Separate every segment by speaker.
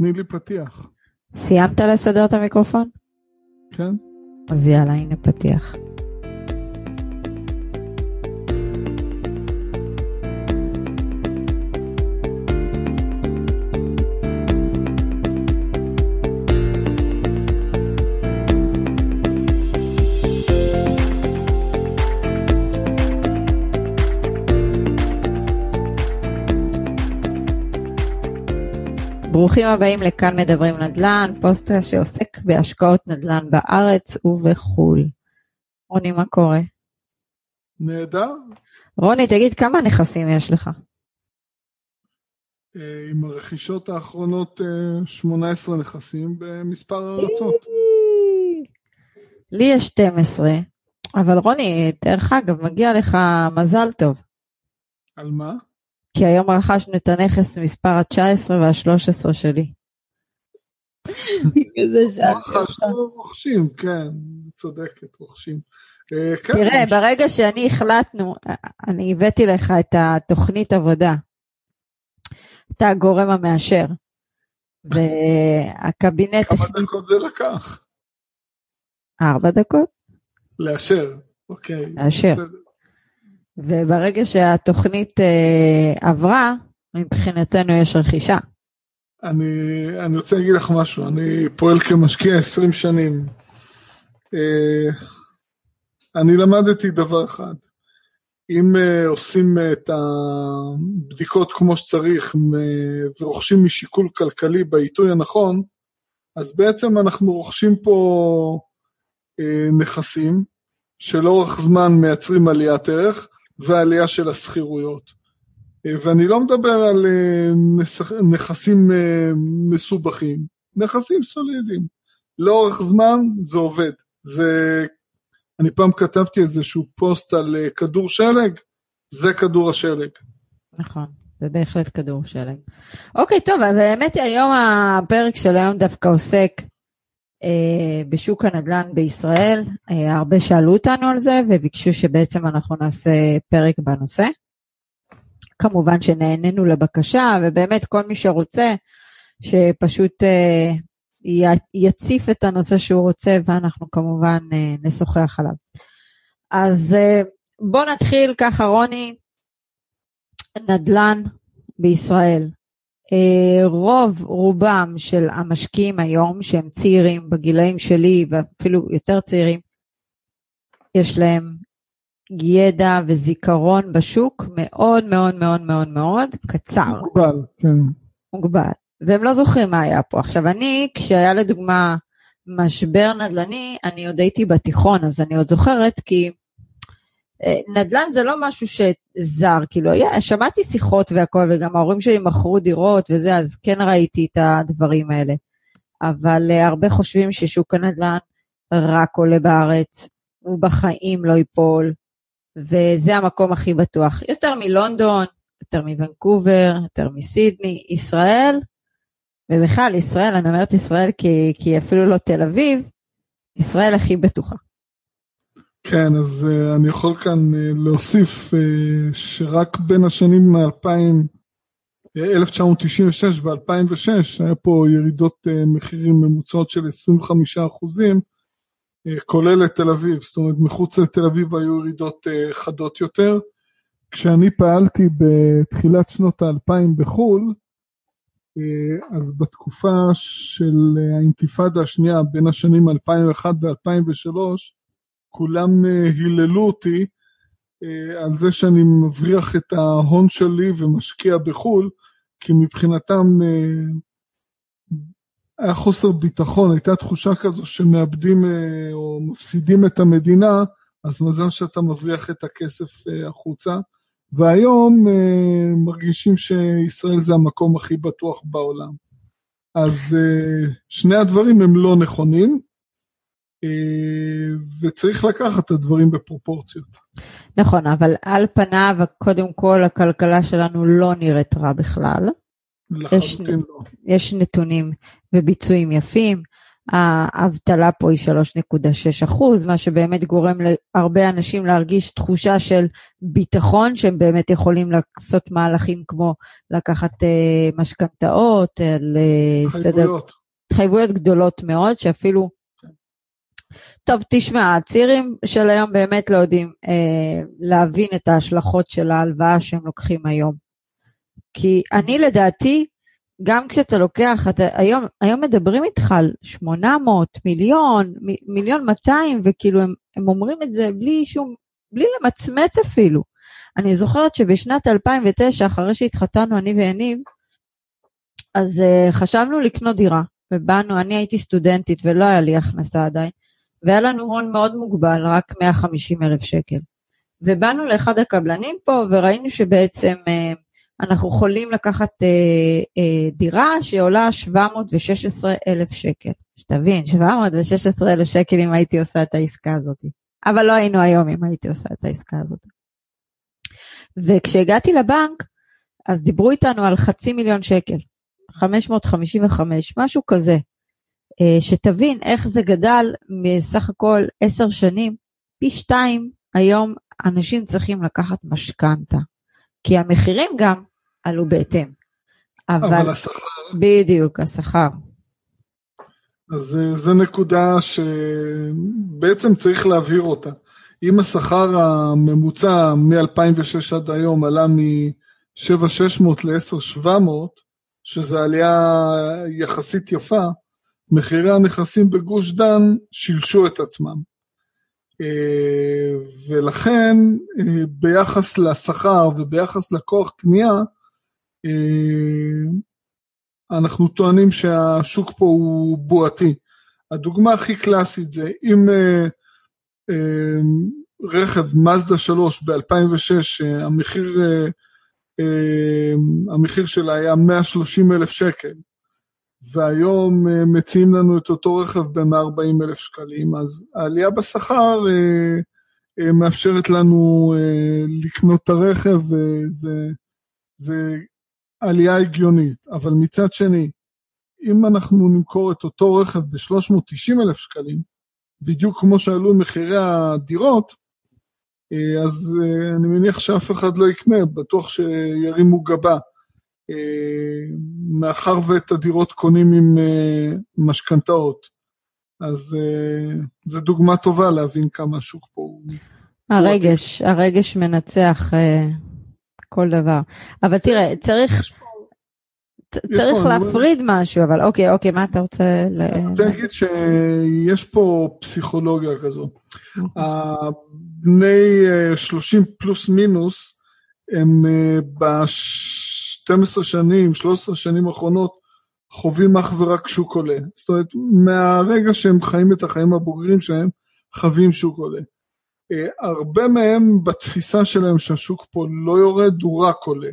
Speaker 1: תני לי פתיח.
Speaker 2: סיימת לסדר את המיקרופון?
Speaker 1: כן.
Speaker 2: אז יאללה, הנה פתיח. ברוכים הבאים לכאן מדברים נדל"ן, פוסטר שעוסק בהשקעות נדל"ן בארץ ובחו"ל. רוני, מה קורה?
Speaker 1: נהדר.
Speaker 2: רוני, תגיד, כמה נכסים יש לך?
Speaker 1: אה, עם הרכישות האחרונות 18 אה, נכסים במספר ארצות.
Speaker 2: לי יש 12, אבל רוני, דרך אגב, מגיע לך מזל טוב.
Speaker 1: על מה?
Speaker 2: כי היום רכשנו את הנכס מספר ה-19 וה-13 שלי.
Speaker 1: רוכשים, כן, צודקת, רוכשים. אה, כן,
Speaker 2: תראה, ברגע שאני החלטנו, אני הבאתי לך את התוכנית עבודה. אתה הגורם המאשר. והקבינט...
Speaker 1: כמה דקות זה לקח?
Speaker 2: ארבע דקות.
Speaker 1: לאשר, אוקיי.
Speaker 2: לאשר. וברגע שהתוכנית אה, עברה, מבחינתנו יש רכישה.
Speaker 1: אני, אני רוצה להגיד לך משהו, אני פועל כמשקיע 20 שנים. אה, אני למדתי דבר אחד, אם אה, עושים את הבדיקות כמו שצריך ורוכשים משיקול כלכלי בעיתוי הנכון, אז בעצם אנחנו רוכשים פה אה, נכסים שלאורך זמן מייצרים עליית ערך, והעלייה של השכירויות. אה, ואני לא מדבר על אה, נכסים אה, מסובכים, נכסים סולידיים. לאורך זמן זה עובד. זה, אני פעם כתבתי איזשהו פוסט על כדור שלג, זה כדור השלג.
Speaker 2: נכון, זה בהחלט כדור שלג. אוקיי, טוב, באמת היום הפרק של היום דווקא עוסק בשוק הנדל"ן בישראל. אה, הרבה שאלו אותנו על זה וביקשו שבעצם אנחנו נעשה פרק בנושא. כמובן שנהנינו לבקשה ובאמת כל מי שרוצה שפשוט אה, יציף את הנושא שהוא רוצה ואנחנו כמובן נשוחח עליו. אז בואו נתחיל ככה רוני, נדל"ן בישראל. אה, רוב רובם של המשקיעים היום, שהם צעירים בגילאים שלי ואפילו יותר צעירים, יש להם ידע וזיכרון בשוק מאוד מאוד מאוד מאוד מאוד קצר.
Speaker 1: מוגבל, כן.
Speaker 2: מוגבל. והם לא זוכרים מה היה פה. עכשיו אני, כשהיה לדוגמה משבר נדל"ני, אני עוד הייתי בתיכון, אז אני עוד זוכרת, כי נדל"ן זה לא משהו שזר, כאילו, היה, שמעתי שיחות והכל, וגם ההורים שלי מכרו דירות וזה, אז כן ראיתי את הדברים האלה. אבל uh, הרבה חושבים ששוק הנדל"ן רק עולה בארץ, הוא בחיים לא ייפול, וזה המקום הכי בטוח. יותר מלונדון, יותר מוונקובר, יותר מסידני, ישראל, ובכלל, ישראל, אני אומרת ישראל כי, כי אפילו לא תל אביב, ישראל הכי בטוחה.
Speaker 1: כן, אז uh, אני יכול כאן uh, להוסיף uh, שרק בין השנים 2000, 1996 ו-2006 היה פה ירידות uh, מחירים ממוצעות של 25 אחוזים, uh, כולל את תל אביב, זאת אומרת מחוץ לתל אביב היו ירידות uh, חדות יותר. כשאני פעלתי בתחילת שנות האלפיים בחו"ל, uh, אז בתקופה של האינתיפאדה השנייה בין השנים 2001 ו-2003, כולם אה, היללו אותי אה, על זה שאני מבריח את ההון שלי ומשקיע בחו"ל, כי מבחינתם אה, היה חוסר ביטחון, הייתה תחושה כזו שמאבדים או מפסידים את המדינה, אז מזל שאתה מבריח את הכסף החוצה. והיום מרגישים שישראל זה המקום הכי בטוח בעולם. אז שני הדברים הם לא נכונים. אה, וצריך לקחת את הדברים בפרופורציות.
Speaker 2: נכון, אבל על פניו, קודם כל, הכלכלה שלנו לא נראית רע בכלל. יש,
Speaker 1: לא.
Speaker 2: יש נתונים וביצועים יפים. האבטלה פה היא 3.6 אחוז, מה שבאמת גורם להרבה אנשים להרגיש תחושה של ביטחון, שהם באמת יכולים לעשות מהלכים כמו לקחת אה, משכנתאות,
Speaker 1: לסדר...
Speaker 2: התחייבויות גדולות מאוד, שאפילו... טוב, תשמע, הצעירים של היום באמת לא יודעים אה, להבין את ההשלכות של ההלוואה שהם לוקחים היום. כי אני לדעתי, גם כשאתה לוקח, אתה, היום, היום מדברים איתך על 800, מיליון, מ, מיליון 200, וכאילו הם, הם אומרים את זה בלי שום, בלי למצמץ אפילו. אני זוכרת שבשנת 2009, אחרי שהתחתנו אני ויניב, אז uh, חשבנו לקנות דירה, ובאנו, אני הייתי סטודנטית ולא היה לי הכנסה עדיין, והיה לנו הון מאוד מוגבל, רק 150 אלף שקל. ובאנו לאחד הקבלנים פה וראינו שבעצם uh, אנחנו יכולים לקחת אה, אה, דירה שעולה 716 אלף שקל. שתבין, 716 אלף שקל אם הייתי עושה את העסקה הזאת. אבל לא היינו היום אם הייתי עושה את העסקה הזאת. וכשהגעתי לבנק, אז דיברו איתנו על חצי מיליון שקל, 555, משהו כזה. אה, שתבין איך זה גדל מסך הכל עשר שנים, פי שתיים היום אנשים צריכים לקחת משכנתה. כי המחירים גם עלו בהתאם.
Speaker 1: אבל, אבל השכר...
Speaker 2: בדיוק, השכר.
Speaker 1: אז אה, זו נקודה שבעצם צריך להבהיר אותה. אם השכר הממוצע מ-2006 עד היום עלה מ-7,600 ל-10,700, שזו עלייה יחסית יפה, מחירי הנכסים בגוש דן שילשו את עצמם. אה, ולכן אה, ביחס לשכר וביחס לכוח קנייה, אה, אנחנו טוענים שהשוק פה הוא בועתי. הדוגמה הכי קלאסית זה אם רכב מזדה 3 ב-2006, המחיר, המחיר שלה היה 130 אלף שקל, והיום מציעים לנו את אותו רכב ב-140 אלף שקלים, אז העלייה בשכר מאפשרת לנו לקנות את הרכב, וזה עלייה הגיונית, אבל מצד שני, אם אנחנו נמכור את אותו רכב ב-390 אלף שקלים, בדיוק כמו שעלו מחירי הדירות, אה, אז אה, אני מניח שאף אחד לא יקנה, בטוח שירימו גבה. אה, מאחר ואת הדירות קונים עם משכנתאות. אז זו דוגמה טובה להבין כמה השוק פה הוא...
Speaker 2: הרגש, הרגש מנצח כל דבר. אבל תראה, צריך... צריך להפריד משהו, אבל אוקיי, אוקיי, מה אתה רוצה...
Speaker 1: אני רוצה להגיד שיש פה פסיכולוגיה כזו. אוקיי. בני 30 פלוס מינוס, הם אה, ב-12 שנים, 13 שנים האחרונות, חווים אך ורק שוק עולה. זאת אומרת, מהרגע שהם חיים את החיים הבוגרים שלהם, חווים שוק עולה. אה, הרבה מהם בתפיסה שלהם שהשוק פה לא יורד, הוא רק עולה.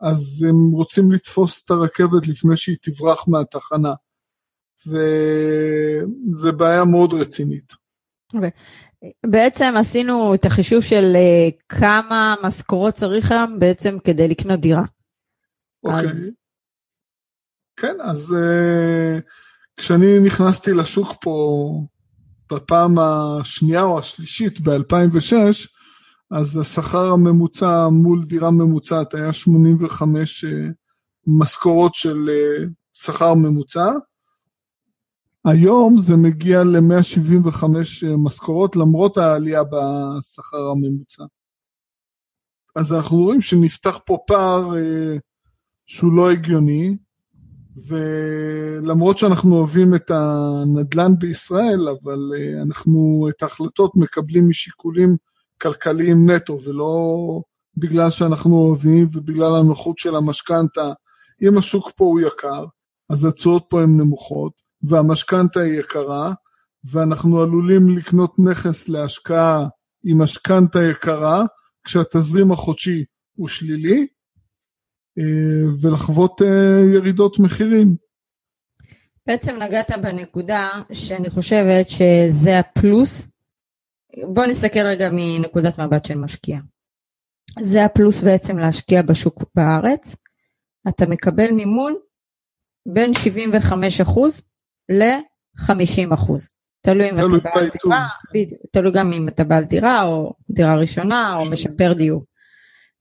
Speaker 1: אז הם רוצים לתפוס את הרכבת לפני שהיא תברח מהתחנה. וזה בעיה מאוד רצינית.
Speaker 2: בעצם עשינו את החישוב של אה, כמה משכורות צריך היום בעצם כדי לקנות דירה.
Speaker 1: אוקיי. אז... כן, אז uh, כשאני נכנסתי לשוק פה בפעם השנייה או השלישית ב-2006, אז השכר הממוצע מול דירה ממוצעת היה 85 אה, משכורות של אה, שכר ממוצע. היום זה מגיע ל-175 אה, משכורות למרות העלייה בשכר הממוצע. אז אנחנו רואים שנפתח פה פער שהוא לא הגיוני, ולמרות שאנחנו אוהבים את הנדל"ן בישראל, אבל אה, אנחנו את ההחלטות מקבלים משיקולים כלכליים נטו, ולא בגלל שאנחנו אוהבים ובגלל הנוחות של המשכנתה. אם השוק פה הוא יקר, אז התשואות פה הן נמוכות, והמשכנתה היא יקרה, ואנחנו עלולים לקנות נכס להשקעה עם משכנתה יקרה, כשהתזרים החודשי הוא שלילי, ולחוות אה, ירידות מחירים.
Speaker 2: בעצם נגעת בנקודה שאני חושבת שזה הפלוס. בוא נסתכל רגע מנקודת מבט של משקיע. זה הפלוס בעצם להשקיע בשוק בארץ. אתה מקבל מימון בין 75% 50 אחוז. תלוי אם אתה בעל דירה, תלוי גם אם אתה בעל דירה או דירה ראשונה או משפר דיור.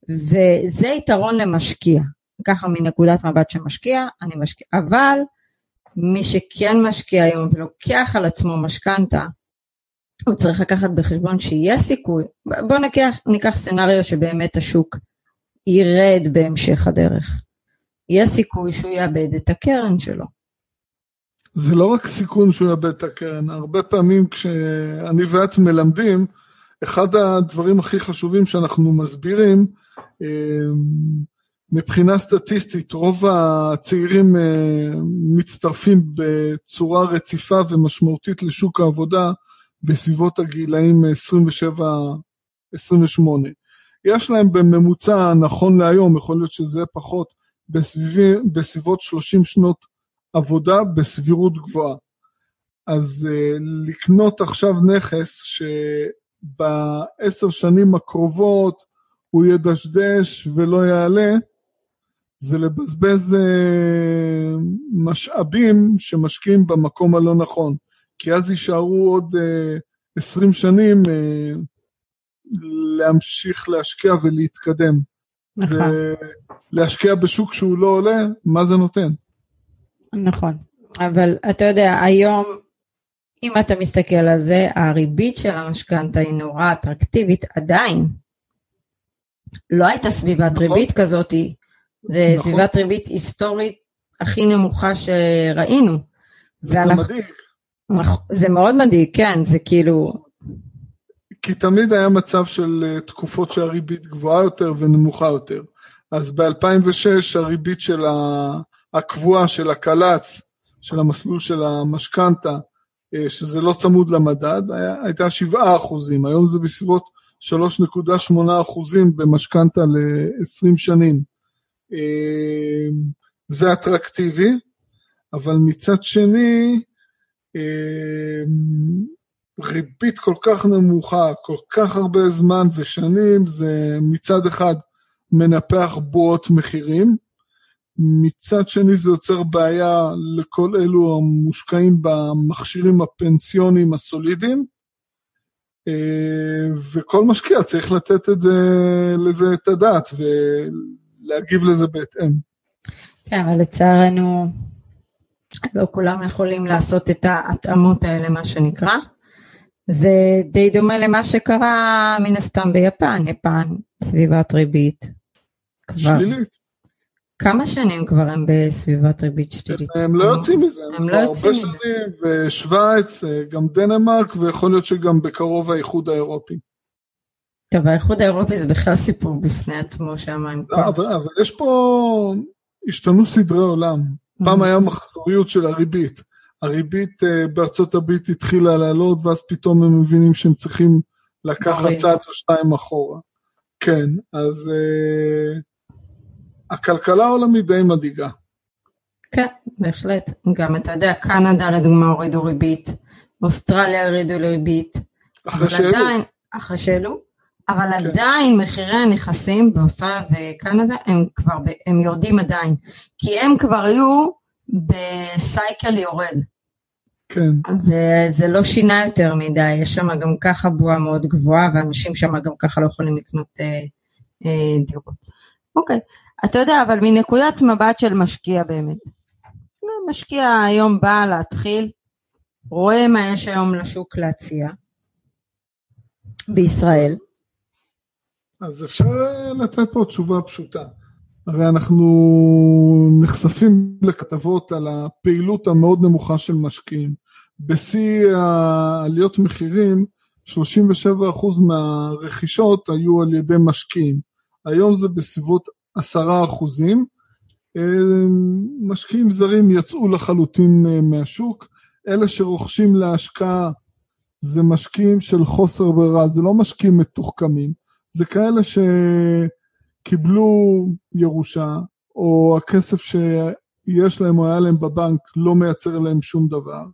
Speaker 2: וזה יתרון למשקיע. ככה מנקודת מבט של משקיע, אני משקיע. אבל מי שכן משקיע היום ולוקח על עצמו משכנתה, הוא צריך לקחת בחשבון שיש סיכוי. בואו ניקח, ניקח סצנריו שבאמת השוק ירד בהמשך הדרך. יש סיכוי שהוא יאבד את הקרן שלו.
Speaker 1: זה לא רק סיכון שהוא יאבד את הקרן, הרבה פעמים כשאני ואת מלמדים, אחד הדברים הכי חשובים שאנחנו מסבירים, מבחינה סטטיסטית, רוב הצעירים אה, מצטרפים בצורה רציפה ומשמעותית לשוק העבודה בסביבות הגילאים 27-28. יש להם בממוצע, נכון להיום, יכול להיות שזה פחות, בסביבי, בסביבות 30 שנות עבודה בסבירות גבוהה. אז uh, לקנות עכשיו נכס שבעשר שנים הקרובות הוא ידשדש ולא יעלה, זה לבזבז uh, משאבים שמשקיעים במקום הלא נכון. כי אז יישארו עוד uh, 20 שנים uh, להמשיך להשקיע ולהתקדם. נכון. זה להשקיע בשוק שהוא לא עולה, מה זה נותן?
Speaker 2: נכון, אבל אתה יודע, היום, אם אתה מסתכל על זה, הריבית של המשכנתה היא נורא אטרקטיבית עדיין. לא הייתה סביבת נכון. ריבית כזאת, זה נכון. סביבת ריבית היסטורית הכי נמוכה שראינו.
Speaker 1: זה ואנחנו... מדאיג.
Speaker 2: נכון, זה מאוד מדאיג, כן, זה כאילו...
Speaker 1: כי תמיד היה מצב של אה, תקופות שהריבית גבוהה יותר ונמוכה יותר. אז ב-2006 הריבית של הקבועה של הקל"צ, של המסלול של המשכנתה, אה, שזה לא צמוד למדד, הייתה 7 אחוזים, היום זה בסביבות 3.8 אחוזים במשכנתה ל-20 שנים. אה, זה אטרקטיבי, אבל מצד שני, ריבית כל כך נמוכה, כל כך הרבה זמן ושנים, זה מצד אחד מנפח בועות מחירים, מצד שני זה יוצר בעיה לכל אלו המושקעים במכשירים הפנסיוניים הסולידיים, אה, וכל משקיע צריך לתת את זה, לזה את הדעת ולהגיב לזה בהתאם.
Speaker 2: כן, אבל לצערנו לא כולם יכולים לעשות את ההתאמות האלה, מה שנקרא. זה די דומה למה שקרה מן הסתם ביפן, יפן, סביבת ריבית.
Speaker 1: כבר. שלילית.
Speaker 2: כמה שנים כבר הם בסביבת ריבית שלילית?
Speaker 1: הם לא יוצאים מזה, הם לא יוצאים מזה. הרבה שנים, ושוויץ, גם דנמרק, ויכול להיות שגם בקרוב האיחוד האירופי.
Speaker 2: טוב, האיחוד האירופי זה בכלל סיפור בפני עצמו שם.
Speaker 1: לא, אבל, אבל יש פה, השתנו סדרי עולם. פעם היה מחזוריות של הריבית. הריבית uh, בארצות הברית התחילה לעלות, ואז פתאום הם מבינים שהם צריכים לקחת צעד או שתיים אחורה. כן, אז uh, הכלכלה העולמית די מדאיגה.
Speaker 2: כן, בהחלט. גם אתה יודע, קנדה לדוגמה הורידו ריבית, אוסטרליה הורידו ריבית.
Speaker 1: אחרי שהעלו.
Speaker 2: אחרי שהעלו, אבל כן. עדיין מחירי הנכסים באוסטרליה וקנדה הם כבר, הם יורדים עדיין, כי הם כבר היו בסייקל יורד.
Speaker 1: כן.
Speaker 2: וזה לא שינה יותר מדי, יש שם גם ככה בועה מאוד גבוהה, ואנשים שם גם ככה לא יכולים לקנות אה, אה, דירות. אוקיי, אתה יודע, אבל מנקודת מבט של משקיע באמת. משקיע היום בא להתחיל, רואה מה יש היום לשוק להציע בישראל.
Speaker 1: אז אפשר לתת פה תשובה פשוטה. הרי אנחנו נחשפים לכתבות על הפעילות המאוד נמוכה של משקיעים. בשיא העליות מחירים, 37% מהרכישות היו על ידי משקיעים. היום זה בסביבות 10%. משקיעים זרים יצאו לחלוטין מהשוק. אלה שרוכשים להשקעה זה משקיעים של חוסר ברירה, זה לא משקיעים מתוחכמים. זה כאלה ש... קיבלו ירושה, או הכסף שיש להם או היה להם בבנק לא מייצר להם שום דבר.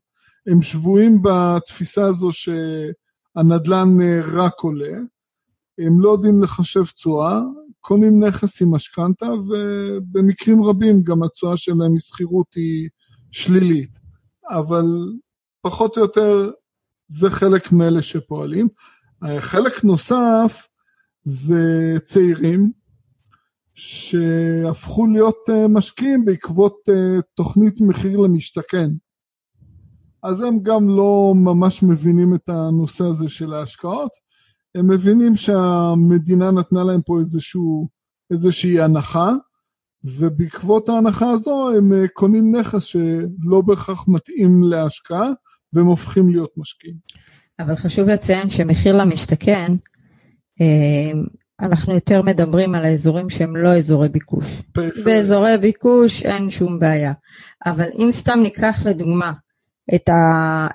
Speaker 1: הם שבויים בתפיסה הזו שהנדלן רק עולה, הם לא יודעים לחשב תשואה, קונים נכס עם משכנתה, ובמקרים רבים גם התשואה שלהם משכירות היא שלילית. אבל פחות או יותר זה חלק מאלה שפועלים. חלק נוסף זה צעירים שהפכו להיות אה, משקיעים בעקבות אה, תוכנית מחיר למשתכן. אז הם גם לא ממש מבינים את הנושא הזה של ההשקעות, הם מבינים שהמדינה נתנה להם פה איזשהו, איזושהי הנחה, ובעקבות ההנחה הזו הם אה, קונים נכס שלא בהכרח מתאים להשקעה, והם הופכים להיות משקיעים.
Speaker 2: אבל חשוב לציין שמחיר למשתכן, אנחנו יותר מדברים על האזורים שהם לא אזורי ביקוש. באזורי ביקוש אין שום בעיה. אבל אם סתם ניקח לדוגמה את ה...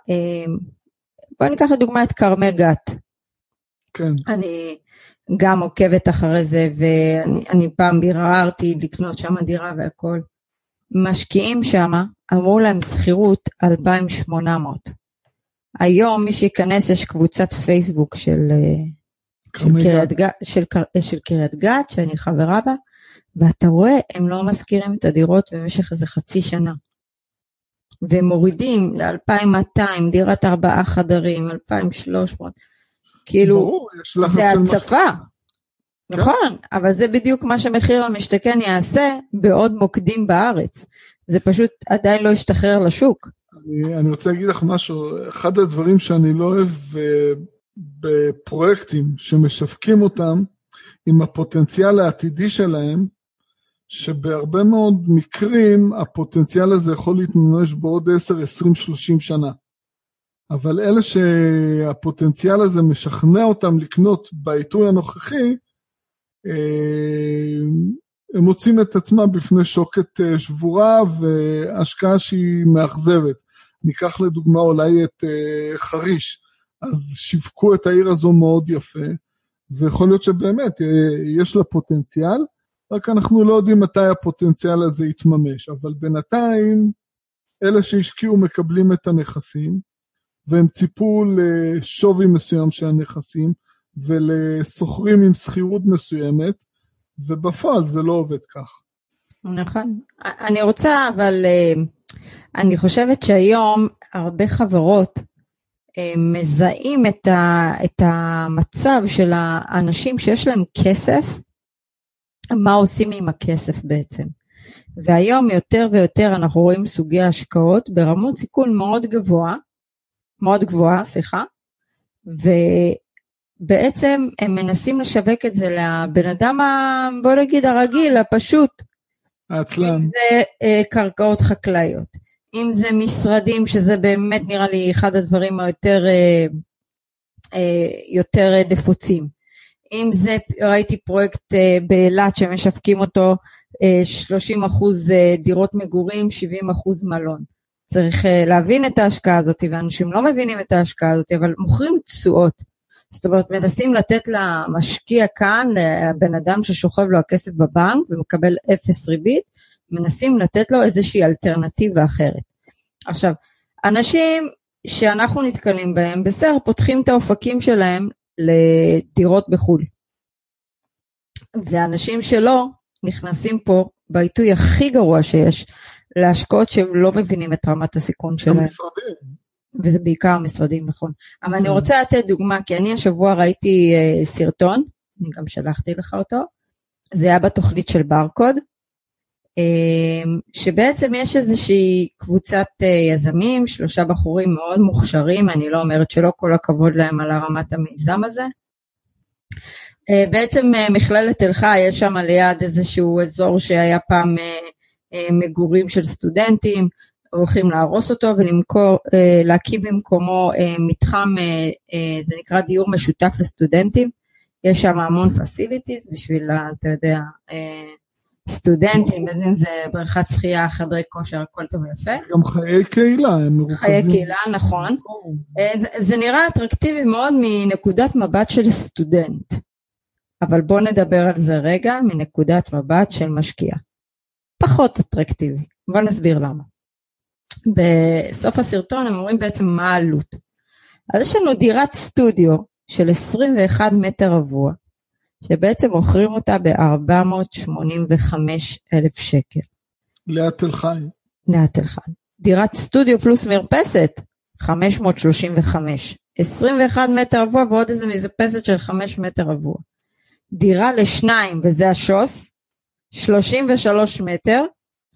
Speaker 2: אמ, בוא ניקח לדוגמה את כרמי גת.
Speaker 1: כן.
Speaker 2: אני גם עוקבת אחרי זה, ואני פעם ביררתי לקנות שם דירה והכל. משקיעים שם, אמרו להם שכירות 2,800. היום מי שייכנס, יש קבוצת פייסבוק של... אה, של קריית, גת, של, של קריית גת, שאני חברה בה, ואתה רואה, הם לא מזכירים את הדירות במשך איזה חצי שנה. והם מורידים ל-2200, דירת ארבעה חדרים, 2300, כאילו, ברור, זה הצפה. כן. נכון, אבל זה בדיוק מה שמחיר למשתכן יעשה בעוד מוקדים בארץ. זה פשוט עדיין לא השתחרר לשוק.
Speaker 1: אני, אני רוצה להגיד לך משהו, אחד הדברים שאני לא אוהב אה, בפרויקטים שמשווקים אותם עם הפוטנציאל העתידי שלהם, שבהרבה מאוד מקרים הפוטנציאל הזה יכול להתממש בעוד 10, 20, 30 שנה. אבל אלה שהפוטנציאל הזה משכנע אותם לקנות בעיתוי הנוכחי, אה, הם מוצאים את עצמם בפני שוקת אה, שבורה והשקעה שהיא מאכזבת. ניקח לדוגמה אולי את אה, חריש. אז שיווקו את העיר הזו מאוד יפה, ויכול להיות שבאמת יש לה פוטנציאל, רק אנחנו לא יודעים מתי הפוטנציאל הזה יתממש, אבל בינתיים אלה שהשקיעו מקבלים את הנכסים, והם ציפו לשווי מסוים של הנכסים, ולסוחרים עם שכירות מסוימת, ובפועל זה לא עובד כך.
Speaker 2: נכון. אני רוצה, אבל אה, אני חושבת שהיום הרבה חברות אה, מזהים את, ה, את המצב של האנשים שיש להם כסף, מה עושים עם הכסף בעצם. והיום יותר ויותר אנחנו רואים סוגי השקעות ברמות סיכון מאוד גבוהה, מאוד גבוהה, סליחה, ובעצם הם מנסים לשווק את זה לבן אדם, ה, בוא נגיד הרגיל, הפשוט.
Speaker 1: העצלן.
Speaker 2: זה אה, קרקעות חקלאיות. אם זה משרדים, שזה באמת נראה לי אחד הדברים היותר אה, אה, יותר נפוצים. אם זה, ראיתי פרויקט אה, באילת שמשווקים אותו 30 אחוז דירות מגורים, 70 אחוז מלון. צריך להבין את ההשקעה הזאת, ואנשים לא מבינים את ההשקעה הזאת, אבל מוכרים תשואות. זאת אומרת, מנסים לתת למשקיע כאן, לבן אדם ששוכב לו הכסף בבנק ומקבל אפס ריבית, מנסים לתת לו איזושהי אלטרנטיבה אחרת. עכשיו, אנשים שאנחנו נתקלים בהם, בסדר, פותחים את האופקים שלהם לדירות בחו"ל. ואנשים שלא, נכנסים פה בעיתוי הכי גרוע שיש, להשקעות שהם לא מבינים את רמת הסיכון שלהם. המשרדים. וזה בעיקר משרדים, נכון. אבל אני mm. רוצה לתת דוגמה, כי אני השבוע ראיתי uh, סרטון, אני גם שלחתי לך אותו, זה היה בתוכנית של ברקוד, אמ, שבעצם יש איזושהי קבוצת אה, יזמים, שלושה בחורים מאוד מוכשרים, אני לא אומרת שלא כל הכבוד להם על הרמת המיזם הזה. אה, בעצם אה, מכללת תל חי, יש שם ליד איזשהו אזור שהיה פעם מגורים של סטודנטים, הולכים להרוס אותו ולמכור, להקים במקומו מתחם, זה נקרא דיור משותף לסטודנטים. יש שם המון פסיליטיז בשביל, אתה יודע, סטודנטים, בין אם זה בריכת שחייה, חדרי כושר, הכל טוב ויפה.
Speaker 1: גם חיי קהילה הם מרוכזים.
Speaker 2: חיי קהילה, נכון. אה, זה, זה נראה אטרקטיבי מאוד מנקודת מבט של סטודנט. אבל בואו נדבר על זה רגע מנקודת מבט של משקיע. פחות אטרקטיבי. בואו נסביר למה. בסוף הסרטון הם אומרים בעצם מה העלות. אז יש לנו דירת סטודיו של 21 מטר רבוע, שבעצם מוכרים אותה ב-485 אלף שקל.
Speaker 1: ליד תל חי.
Speaker 2: ליד תל חי. דירת סטודיו פלוס מרפסת, 535. 21 מטר רבוע ועוד איזה מזפסת של 5 מטר רבוע. דירה לשניים, וזה השוס, 33 מטר,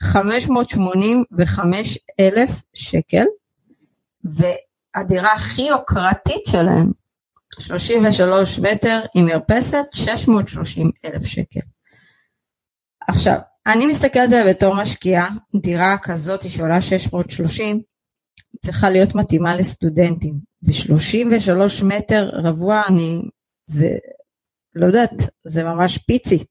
Speaker 2: 585 אלף שקל, והדירה הכי יוקרתית שלהם, 33 מטר עם מרפסת, 630 אלף שקל. עכשיו, אני מסתכלת על זה בתור משקיעה, דירה כזאת שעולה 630, צריכה להיות מתאימה לסטודנטים. ב-33 מטר רבוע, אני, זה, לא יודעת, זה ממש פיצי.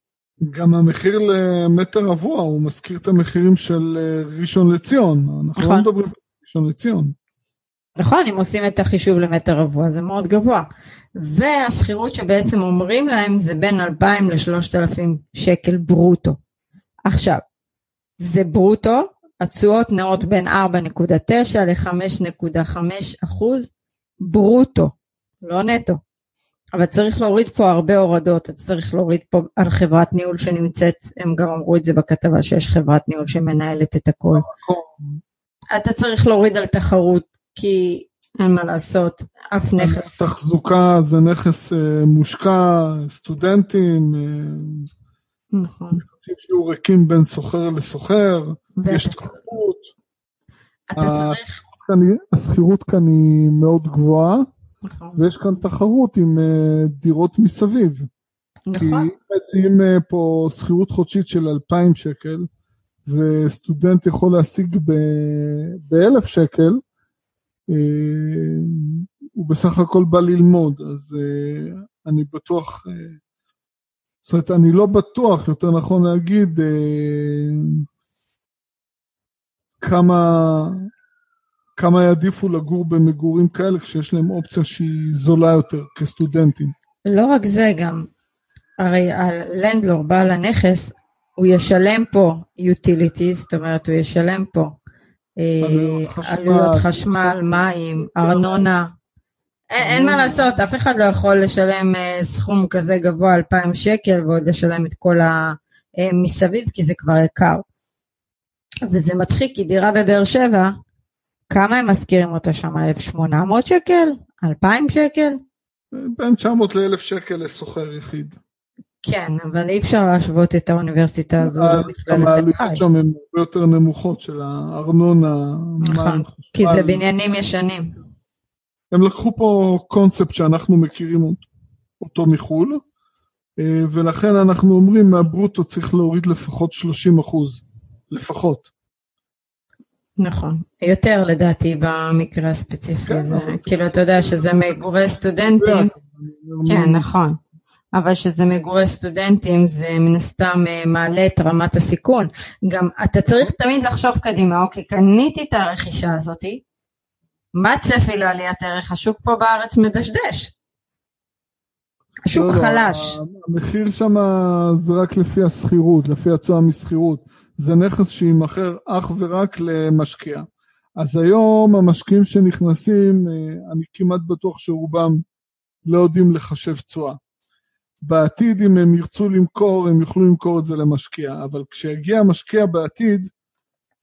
Speaker 1: גם המחיר למטר רבוע, הוא מזכיר את המחירים של אה, ראשון לציון. אנחנו לא נכון. לא מדברים על ראשון לציון.
Speaker 2: נכון, אם עושים את החישוב למטר רבוע, זה מאוד גבוה. והשכירות שבעצם אומרים להם זה בין 2,000 ל-3,000 שקל ברוטו. עכשיו, זה ברוטו, התשואות נעות בין 4.9 ל-5.5 אחוז ברוטו, לא נטו. אבל צריך להוריד פה הרבה הורדות, אתה צריך להוריד פה על חברת ניהול שנמצאת, הם גם אמרו את זה בכתבה שיש חברת ניהול שמנהלת את הכל. אתה צריך להוריד על תחרות, כי אין מה לעשות, אף נכס.
Speaker 1: תחזוקה זה נכס uh, מושקע, סטודנטים, uh, נכון. נכסים שיהיו ריקים בין סוחר לסוחר, יש תחרות. אתה צריך... השכירות כאן היא מאוד גבוהה. נכון. ויש כאן תחרות עם uh, דירות מסביב. נכון. כי מציעים uh, פה שכירות חודשית של 2,000 שקל, וסטודנט יכול להשיג ב-1,000 שקל, uh, הוא בסך הכל בא ללמוד, אז אני בטוח, זאת אומרת, אני לא בטוח, יותר נכון להגיד, כמה כמה יעדיפו לגור במגורים כאלה כשיש להם אופציה שהיא זולה יותר כסטודנטים.
Speaker 2: לא רק זה, גם הרי הלנדלור, בעל הנכס, הוא ישלם פה utilities, זאת אומרת, הוא ישלם פה אה, חשמל, עלויות חשמל, מים, ארנונה. אין, אין מה לעשות, אף אחד לא יכול לשלם אה, סכום כזה גבוה, 2,000 שקל, ועוד לשלם את כל המסביב, כי זה כבר יקר. וזה מצחיק, כי דירה בבאר שבע, כמה הם משכירים אותה שם? 1,800 שקל? 2,000 שקל?
Speaker 1: בין 900 ל-1,000 שקל לשוכר יחיד.
Speaker 2: כן, אבל אי אפשר להשוות את האוניברסיטה הזו
Speaker 1: למכללת העלויות שם הן הרבה יותר נמוכות של הארנונה,
Speaker 2: נכון, כי זה בניינים ישנים.
Speaker 1: הם לקחו פה קונספט שאנחנו מכירים אותו מחו"ל, אה, ולכן אנחנו אומרים מהברוטו צריך להוריד לפחות 30 אחוז, לפחות.
Speaker 2: נכון, יותר לדעתי במקרה הספציפי כן, הזה, כאילו אתה יודע שזה מגורי סטודנטים, כן נכון, אבל שזה מגורי סטודנטים זה מן הסתם אה, מעלה את רמת הסיכון, גם אתה צריך תמיד לחשוב קדימה, אוקיי קניתי את הרכישה הזאתי, מה הצפי לעליית ערך? השוק פה בארץ מדשדש? השוק לא, לא חלש.
Speaker 1: המחיר שם זה רק לפי השכירות, לפי התשואה משכירות. זה נכס שיימכר אך ורק למשקיע. אז היום המשקיעים שנכנסים, אה, אני כמעט בטוח שרובם לא יודעים לחשב תשואה. בעתיד אם הם ירצו למכור, הם יוכלו למכור את זה למשקיע, אבל כשיגיע המשקיע בעתיד,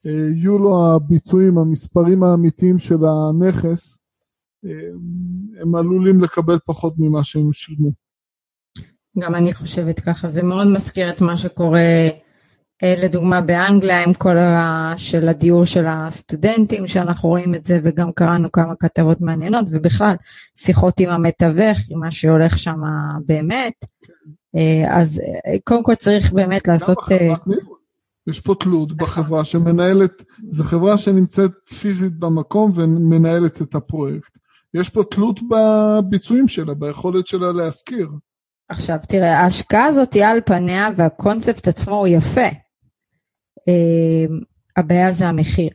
Speaker 1: אה, יהיו לו הביצועים, המספרים האמיתיים של הנכס, אה, הם עלולים לקבל פחות ממה שהם שילמו.
Speaker 2: גם אני חושבת ככה, זה מאוד מזכיר את מה שקורה לדוגמה באנגליה עם כל ה... של הדיור של הסטודנטים שאנחנו רואים את זה וגם קראנו כמה כתבות מעניינות ובכלל שיחות עם המתווך עם מה שהולך שם באמת אה, אז אה, קודם כל צריך באמת לעשות
Speaker 1: יש פה תלות בחברה שמנהלת, זו חברה שנמצאת פיזית במקום ומנהלת את הפרויקט. יש פה תלות בביצועים שלה, ביכולת שלה להשכיר.
Speaker 2: עכשיו תראה, ההשקעה הזאת היא על פניה והקונספט עצמו הוא יפה. אמ, הבעיה זה המחיר.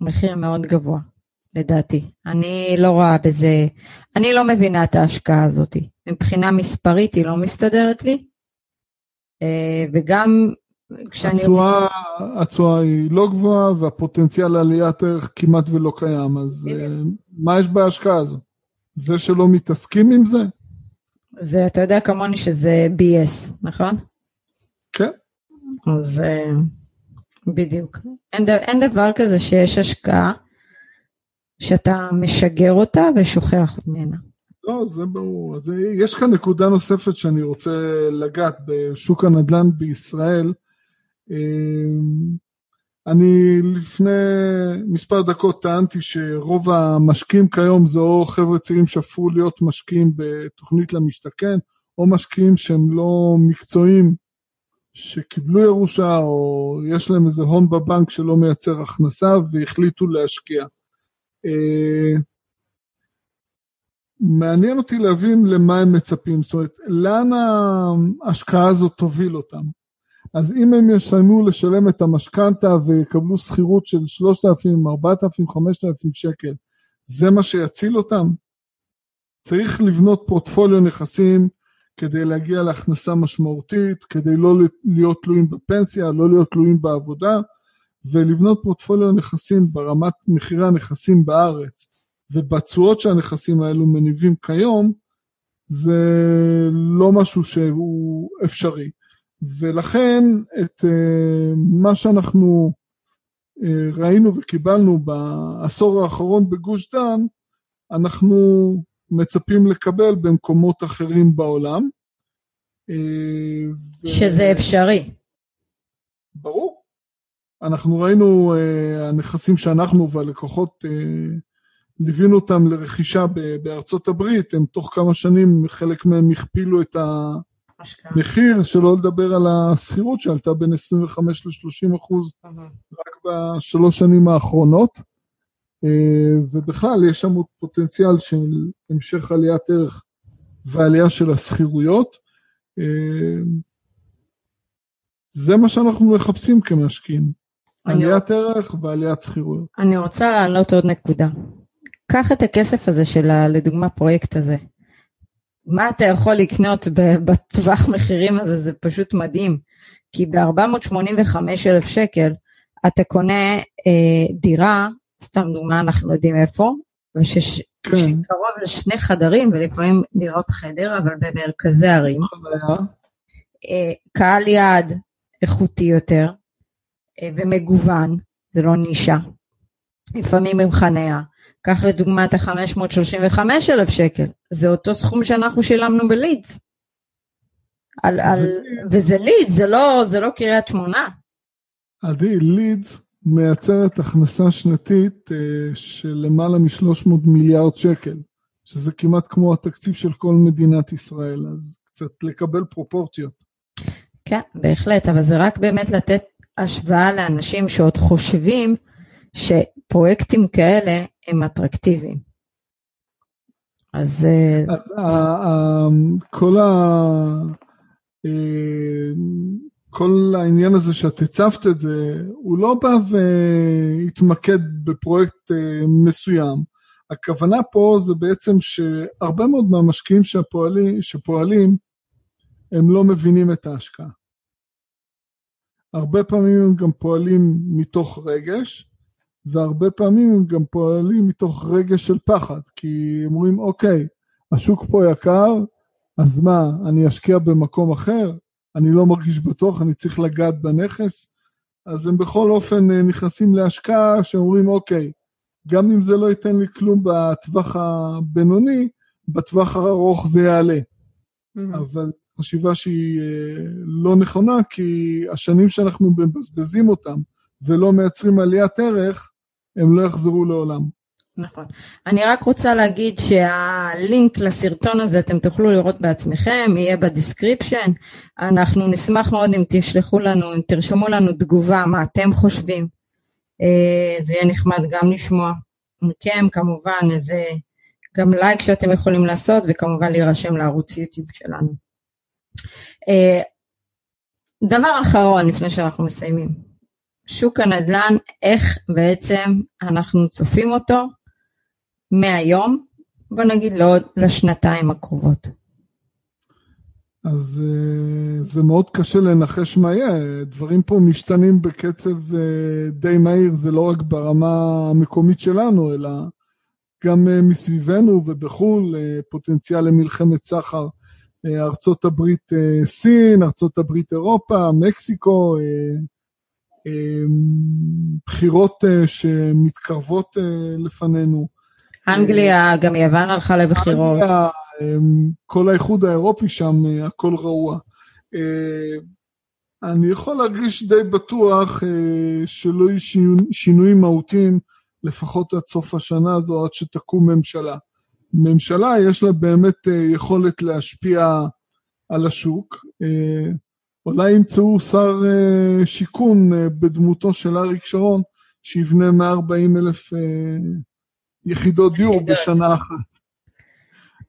Speaker 2: מחיר מאוד גבוה, לדעתי. אני לא רואה בזה, אני לא מבינה את ההשקעה הזאת. מבחינה מספרית היא לא מסתדרת לי, אה, וגם כשאני...
Speaker 1: התשואה, התשואה היא לא גבוהה והפוטנציאל לעליית ערך כמעט ולא קיים, אז אה, מה יש בהשקעה הזו? זה שלא מתעסקים עם זה?
Speaker 2: זה, אתה יודע כמוני שזה BS, נכון?
Speaker 1: כן.
Speaker 2: אז אה, בדיוק. אין, אין דבר כזה שיש השקעה שאתה משגר אותה ושוכח ממנה.
Speaker 1: לא, זה ברור. אז יש כאן נקודה נוספת שאני רוצה לגעת בשוק הנדל"ן בישראל. אמ, אני לפני מספר דקות טענתי שרוב המשקיעים כיום זה או חבר'ה צעירים שהפכו להיות משקיעים בתוכנית למשתכן, או משקיעים שהם לא מקצועיים, שקיבלו ירושה, או יש להם איזה הון בבנק שלא מייצר הכנסה והחליטו להשקיע. אה, מעניין אותי להבין למה הם מצפים, זאת אומרת, לאן ההשקעה הזאת תוביל אותם. אז אם הם יסיימו לשלם את המשכנתה ויקבלו שכירות של 3,000, 4,000, 5,000 שקל, זה מה שיציל אותם? צריך לבנות פורטפוליו נכסים כדי להגיע להכנסה משמעותית, כדי לא להיות תלויים בפנסיה, לא להיות תלויים בעבודה, ולבנות פורטפוליו נכסים ברמת מחירי הנכסים בארץ ובתשואות שהנכסים האלו מניבים כיום, זה לא משהו שהוא אפשרי. ולכן את אה, מה שאנחנו אה, ראינו וקיבלנו בעשור האחרון בגוש דן, אנחנו מצפים לקבל במקומות אחרים בעולם.
Speaker 2: אה, ו... שזה אפשרי.
Speaker 1: ברור. אנחנו ראינו, הנכסים שאנחנו והלקוחות ליווינו אותם לרכישה בארצות הברית, הם תוך כמה שנים, חלק מהם הכפילו את ה... מחיר, שלא לדבר על השכירות שעלתה בין 25 ל-30 אחוז רק בשלוש שנים האחרונות. אה, ובכלל יש שם פוטנציאל של המשך עליית ערך ועלייה של השכירויות. אה, זה מה שאנחנו מחפשים כמשקיעים, עליית ערך ועליית שכירויות.
Speaker 2: אני רוצה להעלות עוד נקודה. קח את הכסף הזה של, לדוגמה, פרויקט הזה. מה אתה יכול לקנות בטווח מחירים הזה, זה פשוט מדהים. כי ב-485 אלף שקל אתה קונה אה, דירה, סתם דוגמה, אנחנו יודעים איפה, ושש, כן. לשני חדרים, ולפעמים דירות חדר, אבל במרכזי ערים. אה, קהל יעד איכותי יותר, אה, ומגוון, זה לא נישה. לפעמים עם חניה. קח לדוגמה את ה-535 אלף שקל, זה אותו סכום שאנחנו שילמנו בלידס. על, על, וזה לידס, זה לא, זה לא קריית שמונה.
Speaker 1: עדי, לידס מייצרת הכנסה שנתית אה, של למעלה מ-300 מיליארד שקל, שזה כמעט כמו התקציב של כל מדינת ישראל, אז קצת לקבל פרופורציות.
Speaker 2: כן, בהחלט, אבל זה רק באמת לתת השוואה לאנשים שעוד חושבים שפרויקטים כאלה הם אטרקטיביים. אז...
Speaker 1: אה, אז כל, ה... כל העניין הזה שאת הצפת את זה, הוא לא בא והתמקד בפרויקט אה, מסוים. הכוונה פה זה בעצם שהרבה מאוד מהמשקיעים שפועלים, שפועלים הם לא מבינים את ההשקעה. הרבה פעמים הם גם פועלים מתוך רגש, והרבה פעמים הם גם פועלים מתוך רגש של פחד, כי הם אומרים, אוקיי, השוק פה יקר, אז מה, אני אשקיע במקום אחר? אני לא מרגיש בטוח, אני צריך לגעת בנכס? אז הם בכל אופן אה, נכנסים להשקעה שאומרים, אוקיי, גם אם זה לא ייתן לי כלום בטווח הבינוני, בטווח הארוך זה יעלה. Mm-hmm. אבל חשיבה שהיא אה, לא נכונה, כי השנים שאנחנו מבזבזים אותם ולא מייצרים עליית ערך, הם לא יחזרו לעולם.
Speaker 2: נכון. אני רק רוצה להגיד שהלינק לסרטון הזה אתם תוכלו לראות בעצמכם, יהיה ב description. אנחנו נשמח מאוד אם תשלחו לנו, אם תרשמו לנו תגובה, מה אתם חושבים. אה, זה יהיה נחמד גם לשמוע מכם, כמובן, איזה גם לייק שאתם יכולים לעשות, וכמובן להירשם לערוץ יוטיוב שלנו. אה, דבר אחרון לפני שאנחנו מסיימים. שוק הנדל"ן, איך בעצם אנחנו צופים אותו מהיום, בוא נגיד לעוד לשנתיים הקרובות.
Speaker 1: אז uh, זה מאוד קשה לנחש מה יהיה, דברים פה משתנים בקצב uh, די מהיר, זה לא רק ברמה המקומית שלנו, אלא גם uh, מסביבנו ובחו"ל, פוטנציאל למלחמת סחר, ארצות הברית סין, ארצות הברית אירופה, מקסיקו, בחירות שמתקרבות לפנינו.
Speaker 2: אנגליה, גם יוון הלכה לבחירות. אנגליה,
Speaker 1: כל האיחוד האירופי שם, הכל רעוע. אני יכול להרגיש די בטוח שלא יהיו שינויים מהותיים, לפחות עד סוף השנה הזו, עד שתקום ממשלה. ממשלה יש לה באמת יכולת להשפיע על השוק. אולי ימצאו שר שיכון בדמותו של אריק שרון, שיבנה 140 אלף יחידות דיור בשנה אחת.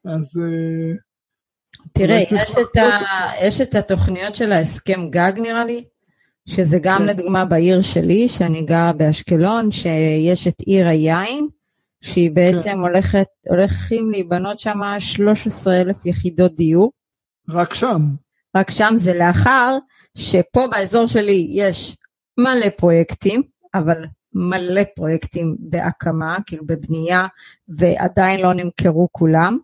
Speaker 1: אז...
Speaker 2: תראה, יש את, ה... יש את התוכניות של ההסכם גג נראה לי, שזה גם כן. לדוגמה בעיר שלי, שאני גרה באשקלון, שיש את עיר היין, שהיא בעצם כן. הולכת, הולכים להיבנות שם 13 אלף יחידות דיור.
Speaker 1: רק שם.
Speaker 2: רק שם זה לאחר שפה באזור שלי יש מלא פרויקטים, אבל מלא פרויקטים בהקמה, כאילו בבנייה, ועדיין לא נמכרו כולם.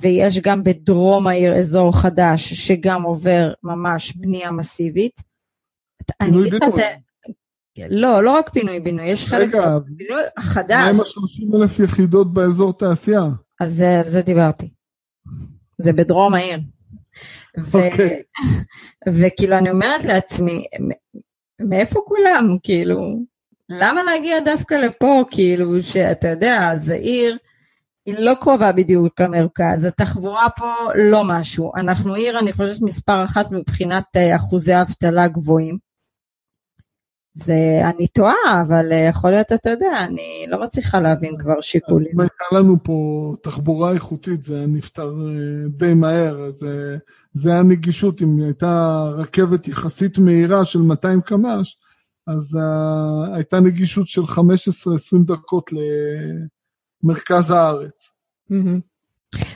Speaker 2: ויש גם בדרום העיר אזור חדש, שגם עובר ממש בנייה מסיבית.
Speaker 1: פינוי בינוי.
Speaker 2: לא, לא רק פינוי בינוי, יש חלק בינוי חדש.
Speaker 1: מה עם ה-30 אלף יחידות באזור תעשייה?
Speaker 2: אז על זה דיברתי. זה בדרום העיר.
Speaker 1: אוקיי.
Speaker 2: וכאילו אני אומרת לעצמי, מאיפה כולם? כאילו, למה להגיע דווקא לפה? כאילו, שאתה יודע, זה עיר, היא לא קרובה בדיוק למרכז, התחבורה פה לא משהו. אנחנו עיר, אני חושבת, מספר אחת מבחינת אה, אחוזי אבטלה גבוהים. ואני טועה, אבל אה, יכול להיות, אתה יודע, אני לא מצליחה להבין כבר שיקולים.
Speaker 1: אם הייתה לנו פה תחבורה איכותית, זה נפתר אה, די מהר, אז זה הנגישות, אם הייתה רכבת יחסית מהירה של 200 קמ"ש, אז uh, הייתה נגישות של 15-20 דקות למרכז הארץ.
Speaker 2: Mm-hmm.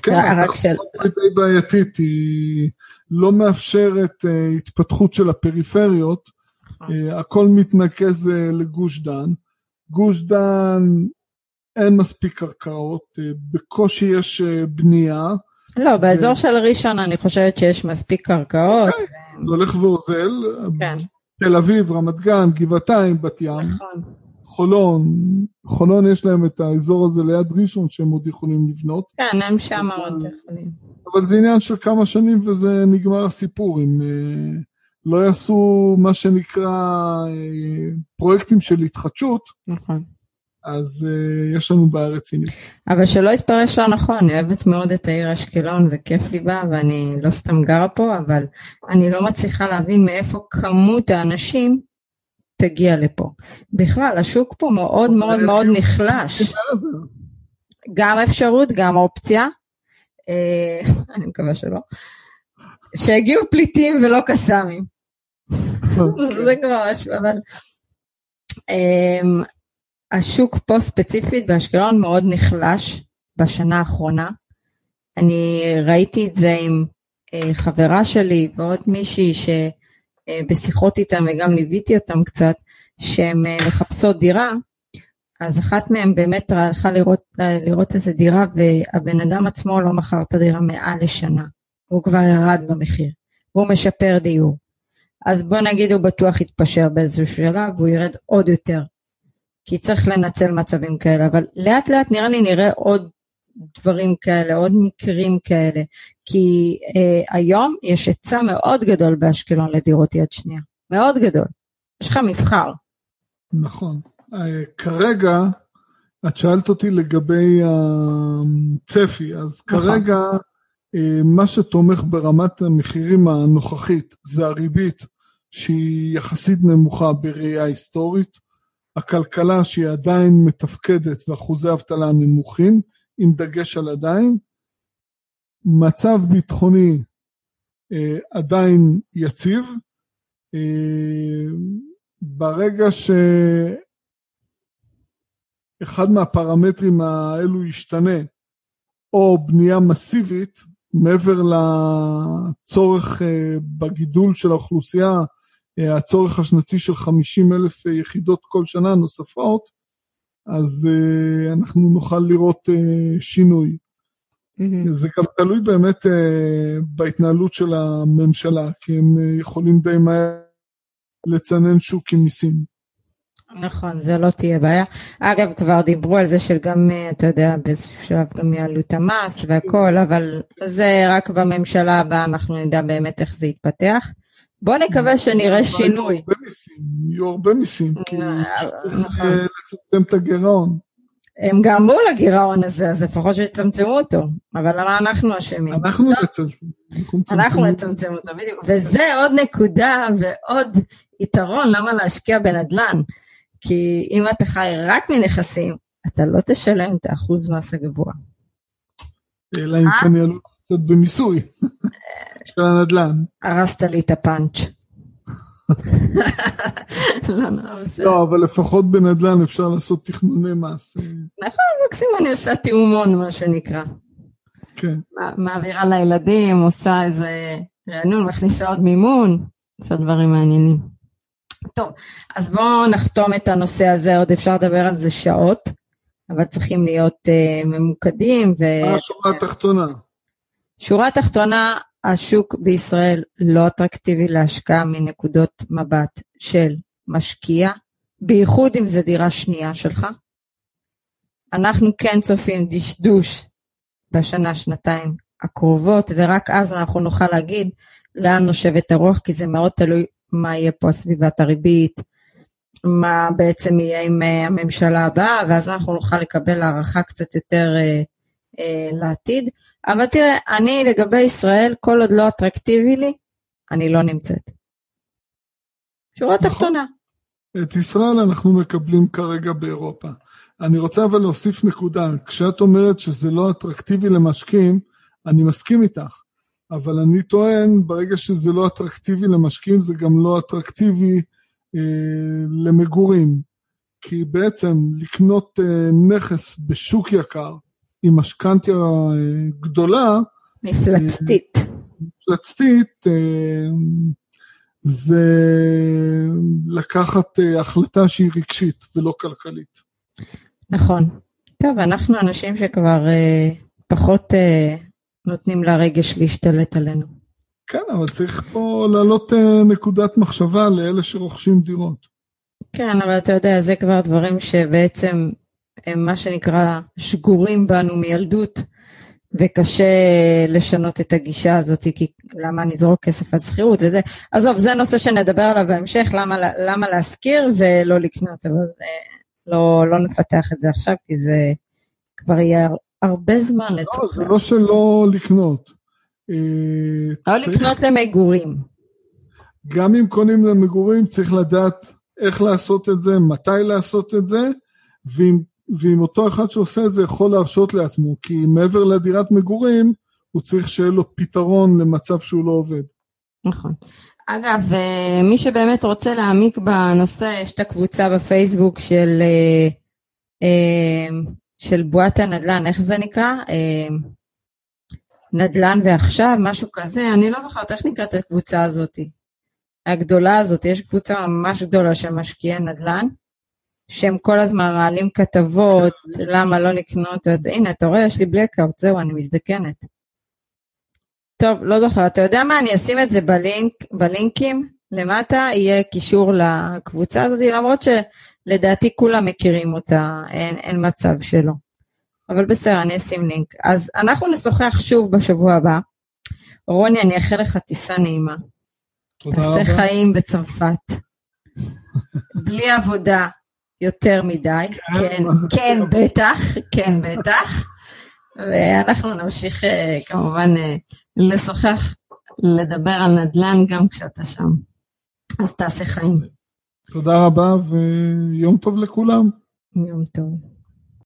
Speaker 1: כן, התחבורה היא די בעייתית, היא לא מאפשרת uh, התפתחות של הפריפריות, uh, הכל מתנקז uh, לגוש דן. גוש דן, אין מספיק קרקעות, uh, בקושי יש uh, בנייה.
Speaker 2: לא, באזור של ראשון אני חושבת שיש מספיק קרקעות. כן,
Speaker 1: זה הולך ואוזל. כן. תל אביב, רמת גן, גבעתיים, בת ים, נכון. חולון, חולון יש להם את האזור הזה ליד ראשון שהם עוד יכולים לבנות.
Speaker 2: כן, הם שם עוד יכולים.
Speaker 1: אבל זה עניין של כמה שנים וזה נגמר הסיפור. אם אה, לא יעשו מה שנקרא אה, פרויקטים של התחדשות,
Speaker 2: נכון.
Speaker 1: אז uh, יש לנו בעיה רצינית.
Speaker 2: אבל שלא יתפרש לא נכון, אני אוהבת מאוד את העיר אשקלון וכיף לי בה ואני לא סתם גרה פה, אבל אני לא מצליחה להבין מאיפה כמות האנשים תגיע לפה. בכלל, השוק פה מאוד מאוד מאוד נחלש. גם אפשרות, גם אופציה, אה, אני מקווה שלא, שהגיעו פליטים ולא קסאמים. אוקיי. זה כבר משהו, אבל... השוק פה ספציפית באשקלון מאוד נחלש בשנה האחרונה. אני ראיתי את זה עם אה, חברה שלי ועוד מישהי שבשיחות אה, איתם וגם ליוויתי אותם קצת, שהן אה, מחפשות דירה, אז אחת מהן באמת הלכה לראות, לראות איזה דירה והבן אדם עצמו לא מכר את הדירה מעל לשנה, הוא כבר ירד במחיר, והוא משפר דיור. אז בוא נגיד הוא בטוח יתפשר באיזשהו שלב והוא ירד עוד יותר. כי צריך לנצל מצבים כאלה, אבל לאט לאט נראה לי נראה עוד דברים כאלה, עוד מקרים כאלה, כי אה, היום יש היצע מאוד גדול באשקלון לדירות יד שנייה, מאוד גדול. יש לך מבחר.
Speaker 1: נכון. אה, כרגע, את שאלת אותי לגבי הצפי, אז נכון. כרגע אה, מה שתומך ברמת המחירים הנוכחית זה הריבית שהיא יחסית נמוכה בראייה היסטורית. הכלכלה שהיא עדיין מתפקדת ואחוזי אבטלה נמוכים, עם דגש על עדיין, מצב ביטחוני אה, עדיין יציב, אה, ברגע שאחד מהפרמטרים האלו ישתנה, או בנייה מסיבית, מעבר לצורך אה, בגידול של האוכלוסייה הצורך השנתי של 50 אלף אה, יחידות כל שנה נוספות, אז uh, אנחנו נוכל לראות שינוי. Mm-hmm. זה גם תלוי באמת בהתנהלות של הממשלה, כי הם יכולים די מהר לצנן שוק עם מיסים.
Speaker 2: נכון, זה לא תהיה בעיה. אגב, כבר דיברו על זה של גם, אה, אתה יודע, באיזשהו שלב גם יעלו את המס והכל, אבל זה רק בממשלה הבאה אנחנו נדע באמת איך זה יתפתח. בוא נקווה שנראה שינוי.
Speaker 1: יהיו הרבה מיסים, כי צריך נכון. לצמצם את הגירעון.
Speaker 2: הם גרמו לגירעון הזה, אז לפחות שיצמצמו אותו. אבל למה אנחנו אשמים?
Speaker 1: אנחנו. נצמצם.
Speaker 2: אנחנו נצמצם אותו, בדיוק. וזה עוד נקודה ועוד יתרון למה להשקיע בנדל"ן. כי אם אתה חי רק מנכסים, אתה לא תשלם את האחוז מס הגבוה.
Speaker 1: אלא אם כן יעלו קצת במיסוי של הנדל"ן.
Speaker 2: הרסת לי את הפאנץ'.
Speaker 1: לא, לא, אבל לפחות בנדל"ן אפשר לעשות תכנוני מס.
Speaker 2: נכון, מקסימום אני עושה תאומון, מה שנקרא.
Speaker 1: כן.
Speaker 2: מעבירה לילדים, עושה איזה רענון, מכניסה עוד מימון, עושה דברים מעניינים. טוב, אז בואו נחתום את הנושא הזה, עוד אפשר לדבר על זה שעות, אבל צריכים להיות uh, ממוקדים. ו...
Speaker 1: מה השורה התחתונה?
Speaker 2: שורה תחתונה, השוק בישראל לא אטרקטיבי להשקעה מנקודות מבט של משקיע, בייחוד אם זו דירה שנייה שלך. אנחנו כן צופים דשדוש בשנה, שנתיים הקרובות, ורק אז אנחנו נוכל להגיד לאן נושבת הרוח, כי זה מאוד תלוי מה יהיה פה סביבת הריבית, מה בעצם יהיה עם אה, הממשלה הבאה, ואז אנחנו נוכל לקבל הערכה קצת יותר אה, לעתיד. אבל תראה, אני לגבי ישראל, כל עוד לא אטרקטיבי לי, אני לא נמצאת. שורה נכון. תחתונה.
Speaker 1: את ישראל אנחנו מקבלים כרגע באירופה. אני רוצה אבל להוסיף נקודה, כשאת אומרת שזה לא אטרקטיבי למשקיעים, אני מסכים איתך, אבל אני טוען, ברגע שזה לא אטרקטיבי למשקיעים, זה גם לא אטרקטיבי אה, למגורים. כי בעצם לקנות אה, נכס בשוק יקר, עם משכנתיה אה, גדולה,
Speaker 2: מפלצתית. אה,
Speaker 1: מפלצתית, אה, זה לקחת החלטה שהיא רגשית ולא כלכלית.
Speaker 2: נכון. טוב, אנחנו אנשים שכבר פחות נותנים לרגש להשתלט עלינו.
Speaker 1: כן, אבל צריך פה להעלות נקודת מחשבה לאלה שרוכשים דירות.
Speaker 2: כן, אבל אתה יודע, זה כבר דברים שבעצם הם מה שנקרא שגורים בנו מילדות, וקשה לשנות את הגישה הזאת, כי למה נזרוק כסף על שכירות וזה. עזוב, זה נושא שנדבר עליו בהמשך, למה, למה להשכיר ולא לקנות, אבל אה, לא, לא נפתח את זה עכשיו, כי זה כבר יהיה הרבה זמן
Speaker 1: לא, לצורך. לא, זה לא שלא לקנות.
Speaker 2: אה, לא צריך... לקנות למגורים.
Speaker 1: גם אם קונים למגורים, צריך לדעת איך לעשות את זה, מתי לעשות את זה, ואם ואם אותו אחד שעושה את זה יכול להרשות לעצמו, כי מעבר לדירת מגורים, הוא צריך שיהיה לו פתרון למצב שהוא לא עובד.
Speaker 2: נכון. אגב, אה, מי שבאמת רוצה להעמיק בנושא, יש את הקבוצה בפייסבוק של, אה, אה, של בועת הנדל"ן, איך זה נקרא? נדל"ן ועכשיו, משהו כזה, אני לא זוכרת איך נקראת הקבוצה הזאת. הגדולה הזאת, יש קבוצה ממש גדולה של משקיעי נדל"ן, שהם כל הזמן מעלים כתבות, למה לא לקנות, הנה, אתה רואה, יש לי בלקאוט, זהו, אני מזדקנת. טוב, לא זוכר, אתה יודע מה, אני אשים את זה בלינק, בלינקים, למטה יהיה קישור לקבוצה הזאת, למרות שלדעתי כולם מכירים אותה, אין, אין מצב שלא. אבל בסדר, אני אשים לינק. אז אנחנו נשוחח שוב בשבוע הבא. רוני, אני אאחל לך טיסה נעימה. תודה תעשה רבה. תעשה חיים בצרפת. בלי עבודה, יותר מדי, כן, כן, בטח, כן, בטח. ואנחנו נמשיך אה, כמובן אה, לשוחח, לדבר על נדל"ן גם כשאתה שם. אז תעשה חיים.
Speaker 1: תודה רבה ויום טוב לכולם.
Speaker 2: יום טוב.